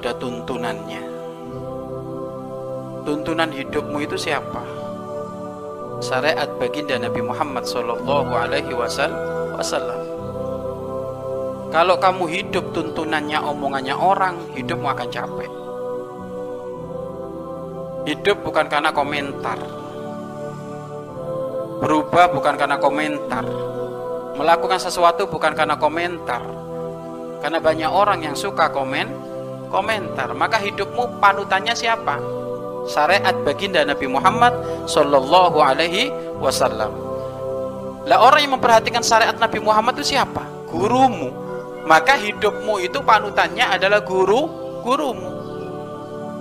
ada tuntunannya. Tuntunan hidupmu itu siapa? Syariat baginda Nabi Muhammad Sallallahu Alaihi Wasallam. Kalau kamu hidup tuntunannya omongannya orang, hidupmu akan capek. Hidup bukan karena komentar. Berubah bukan karena komentar. Melakukan sesuatu bukan karena komentar. Karena banyak orang yang suka komen, komentar. Maka hidupmu panutannya siapa? Syariat baginda Nabi Muhammad Sallallahu Alaihi Wasallam. Lah orang yang memperhatikan syariat Nabi Muhammad itu siapa? Gurumu. Maka hidupmu itu panutannya adalah guru, gurumu.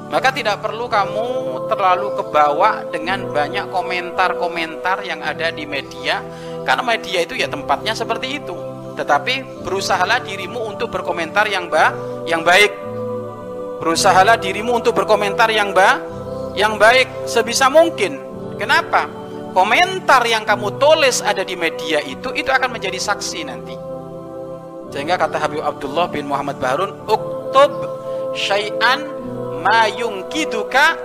Maka tidak perlu kamu terlalu kebawa dengan banyak komentar-komentar yang ada di media karena media itu ya tempatnya seperti itu. Tetapi berusahalah dirimu untuk berkomentar yang ba yang baik. Berusahalah dirimu untuk berkomentar yang ba yang baik sebisa mungkin. Kenapa? Komentar yang kamu tulis ada di media itu itu akan menjadi saksi nanti. Sehingga kata Habib Abdullah bin Muhammad Baharun, "Uktub syai'an mayungkiduka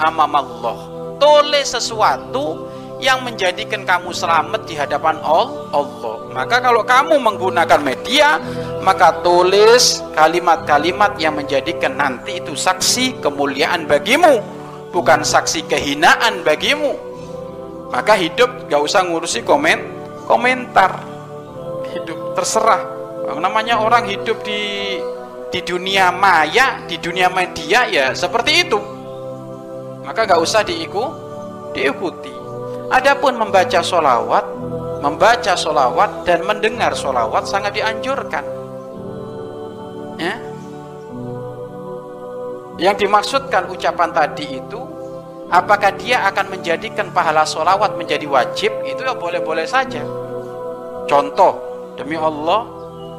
amamallah tulis sesuatu yang menjadikan kamu selamat di hadapan Allah maka kalau kamu menggunakan media maka tulis kalimat-kalimat yang menjadikan nanti itu saksi kemuliaan bagimu bukan saksi kehinaan bagimu maka hidup gak usah ngurusi komen komentar hidup terserah namanya orang hidup di di dunia maya, di dunia media ya seperti itu. Maka nggak usah diiku, diikuti. Adapun membaca solawat, membaca solawat dan mendengar solawat sangat dianjurkan. Ya. Yang dimaksudkan ucapan tadi itu, apakah dia akan menjadikan pahala solawat menjadi wajib? Itu ya boleh-boleh saja. Contoh, demi Allah,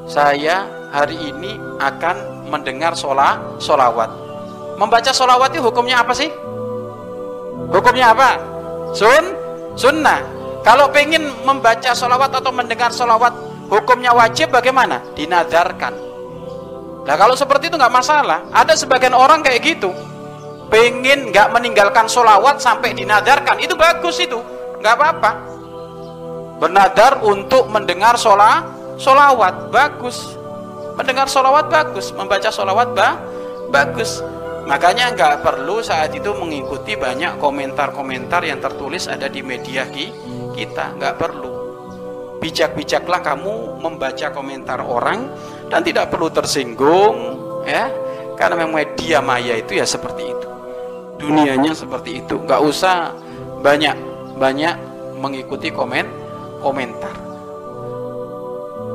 saya hari ini akan mendengar sholat, sholawat. Membaca sholawat itu hukumnya apa sih? Hukumnya apa? Sun, sunnah. Kalau pengen membaca sholawat atau mendengar sholawat, hukumnya wajib bagaimana? Dinadarkan. Nah kalau seperti itu nggak masalah. Ada sebagian orang kayak gitu, pengen nggak meninggalkan sholawat sampai dinadarkan, itu bagus itu, nggak apa-apa. Bernadar untuk mendengar sholat, sholawat. Bagus. Mendengar solawat bagus. Membaca solawat bah, bagus. Makanya nggak perlu saat itu mengikuti banyak komentar-komentar yang tertulis ada di media kita. Nggak perlu. Bijak-bijaklah kamu membaca komentar orang dan tidak perlu tersinggung ya. Karena memang media maya itu ya seperti itu. Dunianya seperti itu. Nggak usah banyak banyak mengikuti komen komentar.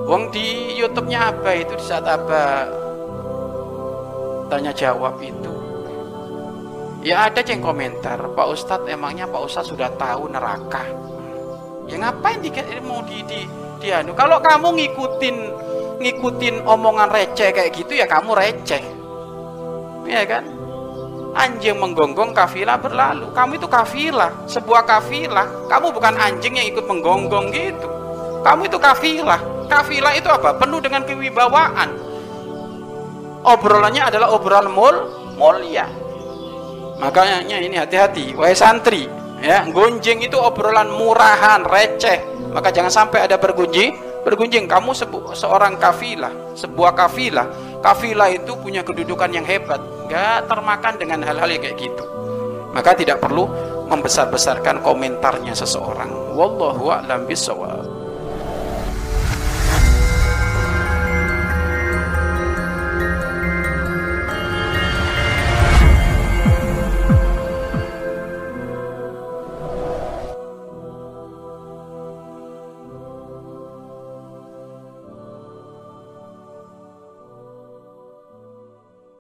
Wong di YouTube-nya apa itu? Di saat apa? Tanya jawab itu. Ya ada yang komentar Pak Ustadz emangnya Pak Ustadz sudah tahu neraka? Ya ngapain di, mau di, di, di anu kalau kamu ngikutin ngikutin omongan receh kayak gitu ya kamu receh ya kan anjing menggonggong kafilah berlalu kamu itu kafilah sebuah kafilah kamu bukan anjing yang ikut menggonggong gitu kamu itu kafilah kafilah itu apa? Penuh dengan kewibawaan. Obrolannya adalah obrolan mul mulia. Makanya ini hati-hati, wahai santri, ya, gonjeng itu obrolan murahan, receh. Maka jangan sampai ada bergunjing, bergunjing kamu seorang kafilah, sebuah kafilah. Kafilah itu punya kedudukan yang hebat, gak termakan dengan hal-hal yang kayak gitu. Maka tidak perlu membesar-besarkan komentarnya seseorang. Wallahu a'lam bishawab.